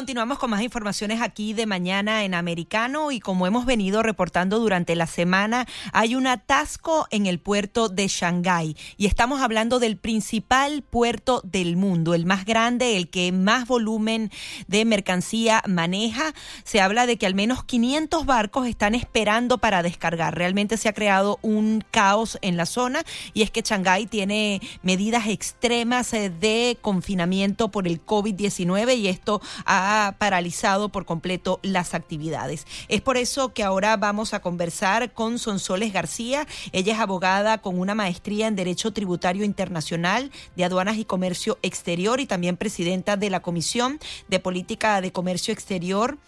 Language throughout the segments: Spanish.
Continuamos con más informaciones aquí de mañana en Americano y como hemos venido reportando durante la semana, hay un atasco en el puerto de Shanghái y estamos hablando del principal puerto del mundo, el más grande, el que más volumen de mercancía maneja. Se habla de que al menos 500 barcos están esperando para descargar. Realmente se ha creado un caos en la zona y es que Shanghái tiene medidas extremas eh, de confinamiento por el COVID-19 y esto ha paralizado por completo las actividades. Es por eso que ahora vamos a conversar con Sonsoles García. Ella es abogada con una maestría en Derecho Tributario Internacional de Aduanas y Comercio Exterior y también presidenta de la Comisión de Política de Comercio Exterior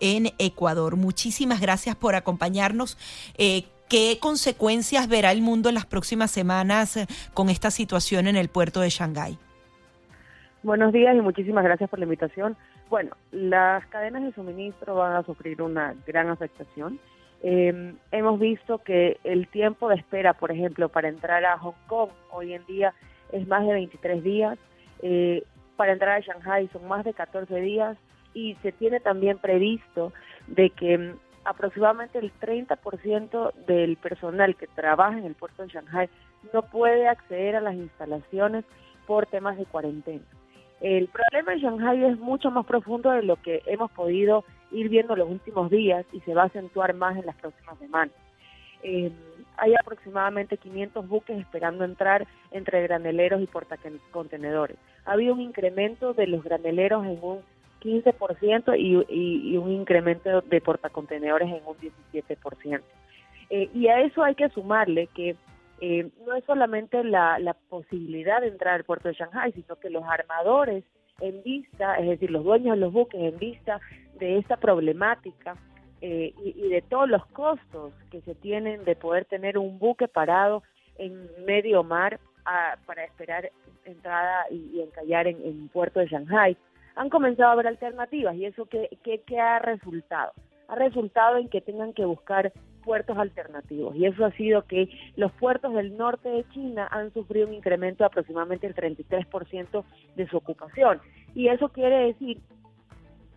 en Ecuador. Muchísimas gracias por acompañarnos. Eh, ¿Qué consecuencias verá el mundo en las próximas semanas eh, con esta situación en el puerto de Shanghái? Buenos días y muchísimas gracias por la invitación. Bueno, las cadenas de suministro van a sufrir una gran afectación. Eh, hemos visto que el tiempo de espera, por ejemplo, para entrar a Hong Kong hoy en día es más de 23 días, eh, para entrar a Shanghai son más de 14 días y se tiene también previsto de que mm, aproximadamente el 30% del personal que trabaja en el puerto de Shanghai no puede acceder a las instalaciones por temas de cuarentena. El problema en Shanghai es mucho más profundo de lo que hemos podido ir viendo los últimos días y se va a acentuar más en las próximas semanas. Eh, hay aproximadamente 500 buques esperando entrar entre graneleros y portacontenedores. Ha habido un incremento de los graneleros en un 15% y, un incremento de portacontenedores en un 17%. Eh, y a eso hay que sumarle que eh, no es solamente la, posibilidad de entrar al puerto de Shanghai, sino que los armadores en vista, es decir, los dueños de los buques en vista de esta problemática eh, y, de todos los costos que se tienen de poder tener un buque parado en medio mar para esperar entrada y, encallar en, en puerto de Shanghai, han comenzado a haber alternativas y eso que, que ha resultado. Ha resultado en que tengan que buscar puertos alternativos. Y eso ha sido que los puertos del norte de China han sufrido un incremento de aproximadamente el 33% de su ocupación. Y eso quiere decir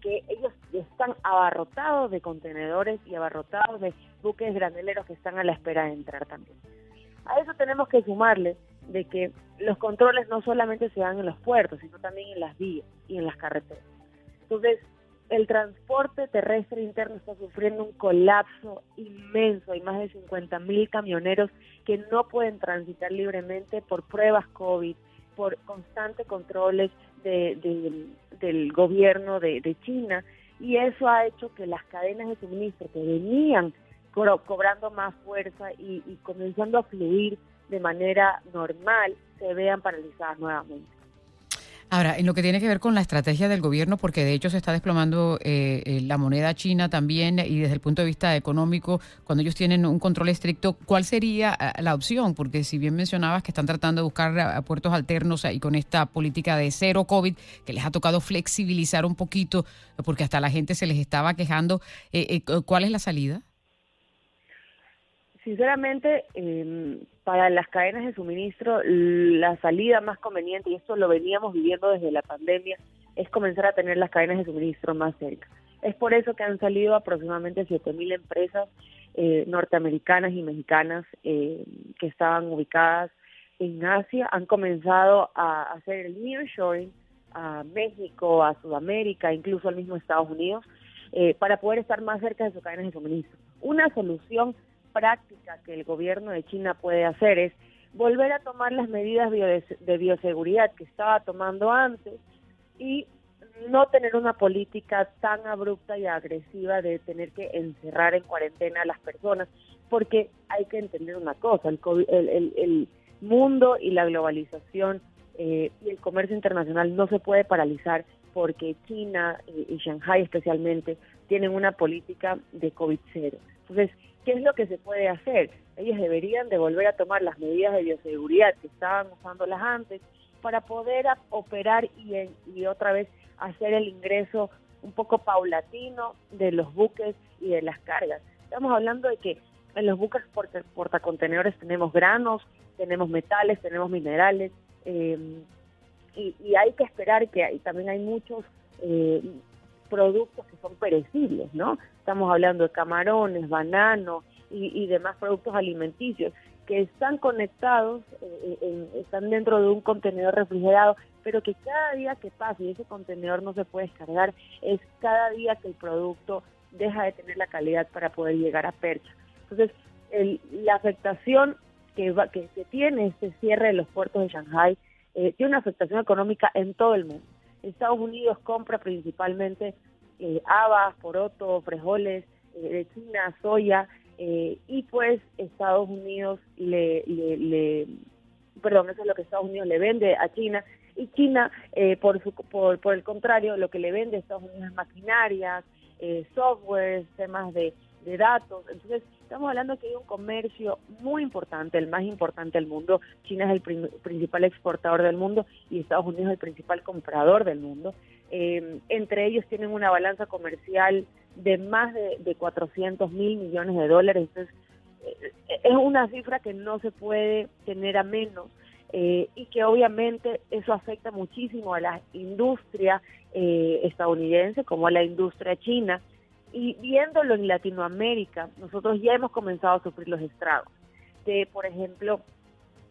que ellos están abarrotados de contenedores y abarrotados de buques graneleros que están a la espera de entrar también. A eso tenemos que sumarle de que los controles no solamente se dan en los puertos, sino también en las vías y en las carreteras. Entonces, el transporte terrestre interno está sufriendo un colapso inmenso. Hay más de 50 mil camioneros que no pueden transitar libremente por pruebas COVID, por constantes controles del gobierno de, China. Y eso ha hecho que las cadenas de suministro que venían cobrando más fuerza y comenzando a fluir de manera normal se vean paralizadas nuevamente. Ahora, en lo que tiene que ver con la estrategia del gobierno, porque de hecho se está desplomando eh, eh, la moneda china también y desde el punto de vista económico, cuando ellos tienen un control estricto, ¿cuál sería eh, la opción? Porque si bien mencionabas que están tratando de buscar puertos alternos y con esta política de cero COVID, que les ha tocado flexibilizar un poquito, porque hasta la gente se les estaba quejando, ¿cuál es la salida? Sinceramente, eh, para las cadenas de suministro, la salida más conveniente, y esto lo veníamos viviendo desde la pandemia, es comenzar a tener las cadenas de suministro más cerca. Es por eso que han salido aproximadamente 7.000 empresas eh, norteamericanas y mexicanas eh, que estaban ubicadas en Asia, han comenzado a hacer el nearshoring a México, a Sudamérica, incluso al mismo Estados Unidos, eh, para poder estar más cerca de sus cadenas de suministro. Una solución práctica que el gobierno de China puede hacer es volver a tomar las medidas de bioseguridad que estaba tomando antes y no tener una política tan abrupta y agresiva de tener que encerrar en cuarentena a las personas, porque hay que entender una cosa, el, el, mundo y la globalización eh, y el comercio internacional no se puede paralizar porque China y, y Shanghai especialmente tienen una política de COVID cero. Entonces, ¿qué es lo que se puede hacer? Ellos deberían de volver a tomar las medidas de bioseguridad que estaban usándolas antes para poder operar y, y otra vez hacer el ingreso un poco paulatino de los buques y de las cargas. Estamos hablando de que en los buques portacontenedores tenemos granos, tenemos metales, tenemos minerales, eh, y, hay que esperar que hay, también hay muchos eh, productos que son perecibles, ¿no? Estamos hablando de camarones, bananos y, demás productos alimenticios que están conectados, eh, están dentro de un contenedor refrigerado, pero que cada día que pasa y ese contenedor no se puede descargar, es cada día que el producto deja de tener la calidad para poder llegar a percha. Entonces, la afectación que, va, que, tiene este cierre de los puertos de Shanghai eh, tiene una afectación económica en todo el mundo. Estados Unidos compra principalmente eh, habas, poroto, frijoles, eh, de China, soya, eh, y pues Estados Unidos le, le, perdón, eso es lo que Estados Unidos le vende a China, y China, por, su, por, por el contrario, lo que le vende a Estados Unidos es maquinarias, software, temas de datos. Entonces, estamos hablando que hay un comercio muy importante, el más importante del mundo. China es el principal exportador del mundo y Estados Unidos es el principal comprador del mundo. Eh, entre ellos tienen una balanza comercial de más de, de 400 mil millones de dólares. Entonces, eh, es una cifra que no se puede tener a menos. Eh, y que obviamente eso afecta muchísimo a la industria estadounidense como a la industria china y viéndolo en Latinoamérica, nosotros ya hemos comenzado a sufrir los estragos de, por ejemplo,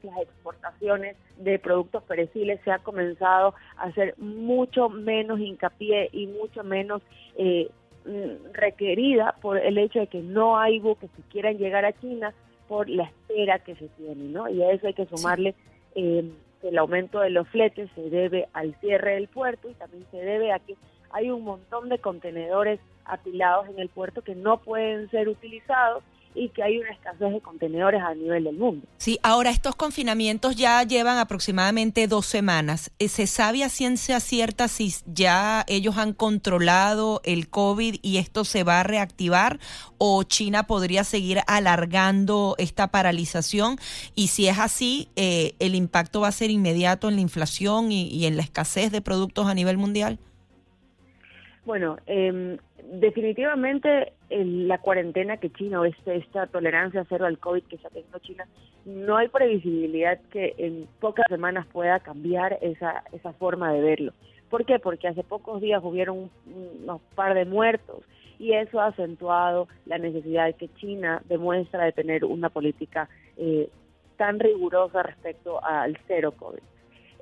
las exportaciones de productos perecibles se ha comenzado a hacer mucho menos hincapié y mucho menos eh, mm, requerida por el hecho de que no hay buques que quieran llegar a China por la espera que se tiene, ¿no? Y a eso hay que sumarle eh, el aumento de los fletes se debe al cierre del puerto y también se debe a que hay un montón de contenedores apilados en el puerto que no pueden ser utilizados y que hay una escasez de contenedores a nivel del mundo. Sí, ahora estos confinamientos ya llevan aproximadamente dos semanas. Eh, ¿Se sabe a ciencia cierta si ya ellos han controlado el COVID y esto se va a reactivar o China podría seguir alargando esta paralización? Y si es así, eh, ¿el impacto va a ser inmediato en la inflación y en la escasez de productos a nivel mundial? Bueno, eh, definitivamente la cuarentena que China o este, esta tolerancia cero al COVID que está teniendo China, no hay previsibilidad que en pocas semanas pueda cambiar esa, esa forma de verlo. ¿Por qué? Porque hace pocos días hubieron unos par de muertos y eso ha acentuado la necesidad que China demuestra de tener una política eh, tan rigurosa respecto al cero COVID.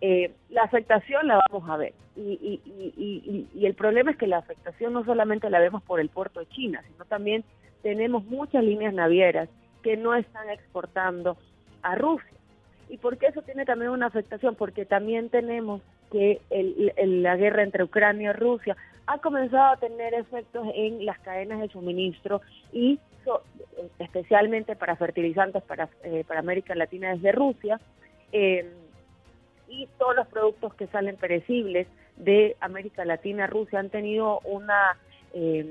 Eh, la afectación la vamos a ver. Y, el problema es que la afectación no solamente la vemos por el puerto de China, sino también tenemos muchas líneas navieras que no están exportando a Rusia. ¿Y por qué eso tiene también una afectación? Porque también tenemos que la guerra entre Ucrania y Rusia ha comenzado a tener efectos en las cadenas de suministro y especialmente para fertilizantes para, eh, para América Latina desde Rusia. Eh, y todos los productos que salen perecibles de América Latina, Rusia, han tenido una, eh,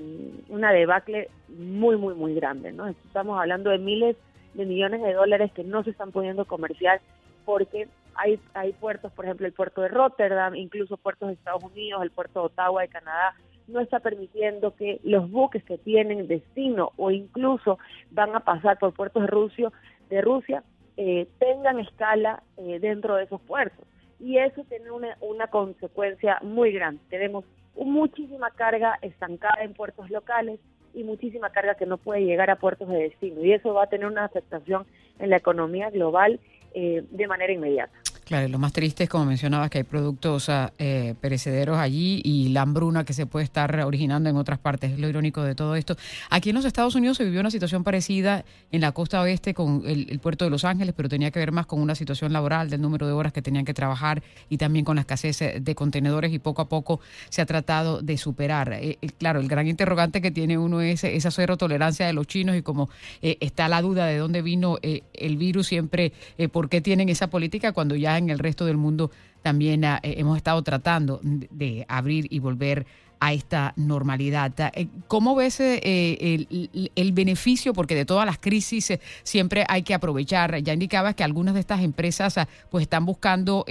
una debacle muy, muy, muy grande. ¿no? Estamos hablando de miles de millones de dólares que no se están pudiendo comerciar porque hay, hay puertos, por ejemplo, el puerto de Rotterdam, incluso puertos de Estados Unidos, el puerto de Ottawa de Canadá, no está permitiendo que los buques que tienen destino o incluso van a pasar por puertos de Rusia, de Rusia eh, tengan escala eh, dentro de esos puertos y eso tiene una, una consecuencia muy grande. Tenemos muchísima carga estancada en puertos locales y muchísima carga que no puede llegar a puertos de destino y eso va a tener una afectación en la economía global eh, de manera inmediata. Claro, lo más triste es, como mencionabas, que hay productos eh, perecederos allí y la hambruna que se puede estar originando en otras partes. Es lo irónico de todo esto. Aquí en los Estados Unidos se vivió una situación parecida en la costa oeste con el, puerto de Los Ángeles, pero tenía que ver más con una situación laboral del número de horas que tenían que trabajar y también con la escasez eh, de contenedores y poco a poco se ha tratado de superar. Eh, claro, el gran interrogante que tiene uno es esa cero tolerancia de los chinos y como está la duda de dónde vino el virus siempre, por qué tienen esa política cuando ya en el resto del mundo también ah, eh, hemos estado tratando de abrir y volver a esta normalidad. Eh, ¿Cómo ves eh, el, beneficio? Porque de todas las crisis siempre hay que aprovechar. Ya indicabas que algunas de estas empresas ah, pues están buscando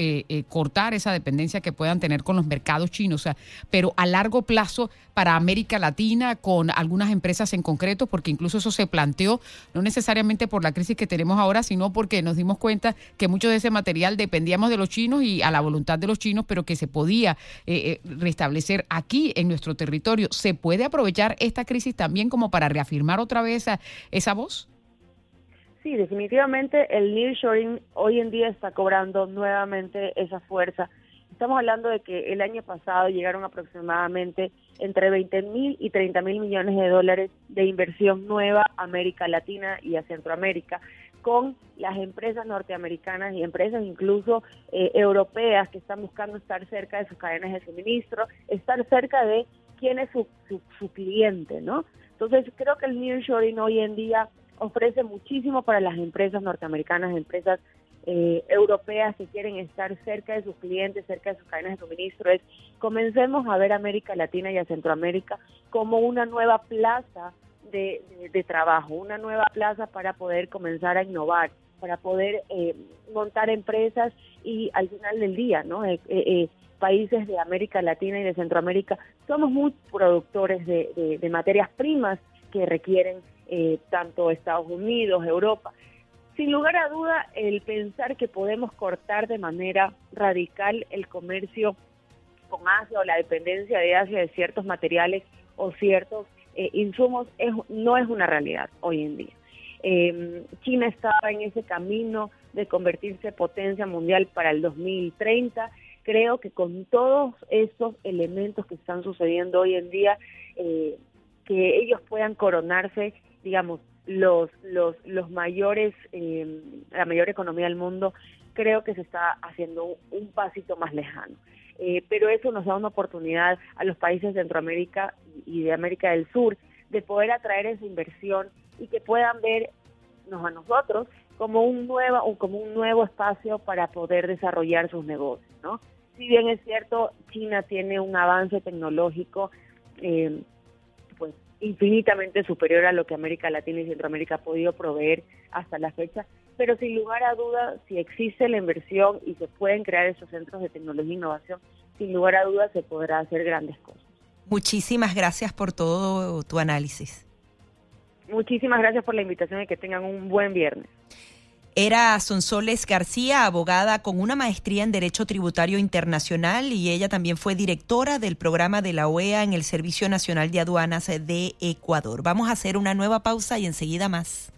cortar esa dependencia que puedan tener con los mercados chinos, pero a largo plazo para América Latina con algunas empresas en concreto, porque incluso eso se planteó, no necesariamente por la crisis que tenemos ahora, sino porque nos dimos cuenta que mucho de ese material dependíamos de los chinos y a la voluntad de los chinos, pero que se podía eh, eh, restablecer aquí en nuestro territorio. ¿Se puede aprovechar esta crisis también como para reafirmar otra vez esa voz? Sí, definitivamente el nearshoring hoy en día está cobrando nuevamente esa fuerza Estamos hablando de que el año pasado llegaron aproximadamente entre 20 mil y 30 mil millones de dólares de inversión nueva a América Latina y a Centroamérica con las empresas norteamericanas y empresas incluso eh, europeas que están buscando estar cerca de sus cadenas de suministro, estar cerca de quién es su, su, cliente, ¿no? Entonces creo que el nearshoring hoy en día ofrece muchísimo para las empresas norteamericanas, empresas eh, europeas que quieren estar cerca de sus clientes, cerca de sus cadenas de suministro, es comencemos a ver América Latina y a Centroamérica como una nueva plaza de, trabajo, una nueva plaza para poder comenzar a innovar, para poder eh, montar empresas y al final del día, ¿no? Eh, países de América Latina y de Centroamérica somos muy productores de, materias primas que requieren tanto Estados Unidos, Europa sin lugar a duda, el pensar que podemos cortar de manera radical el comercio con Asia o la dependencia de Asia de ciertos materiales o ciertos eh, insumos no es una realidad hoy en día. Em, China estaba en ese camino de convertirse potencia mundial para el 2030. Creo que con todos estos elementos que están sucediendo hoy en día, eh, que ellos puedan coronarse, digamos, los, los, los mayores, eh, la mayor economía del mundo, creo que se está haciendo un, pasito más lejano. Eh, pero eso nos da una oportunidad a los países de Centroamérica y de América del Sur de poder atraer esa inversión y que puedan vernos a nosotros como un nuevo como un nuevo espacio para poder desarrollar sus negocios, ¿no? Si bien es cierto, China tiene un avance tecnológico eh, pues infinitamente superior a lo que América Latina y Centroamérica ha podido proveer hasta la fecha, pero sin lugar a dudas, si existe la inversión y se pueden crear esos centros de tecnología e innovación, sin lugar a dudas se podrá hacer grandes cosas. Muchísimas gracias por todo tu análisis. Muchísimas gracias por la invitación y que tengan un buen viernes. Era Sonsoles García, abogada con una maestría en Derecho Tributario Internacional y ella también fue directora del programa de la OEA en el Servicio Nacional de Aduanas de Ecuador. Vamos a hacer una nueva pausa y enseguida más.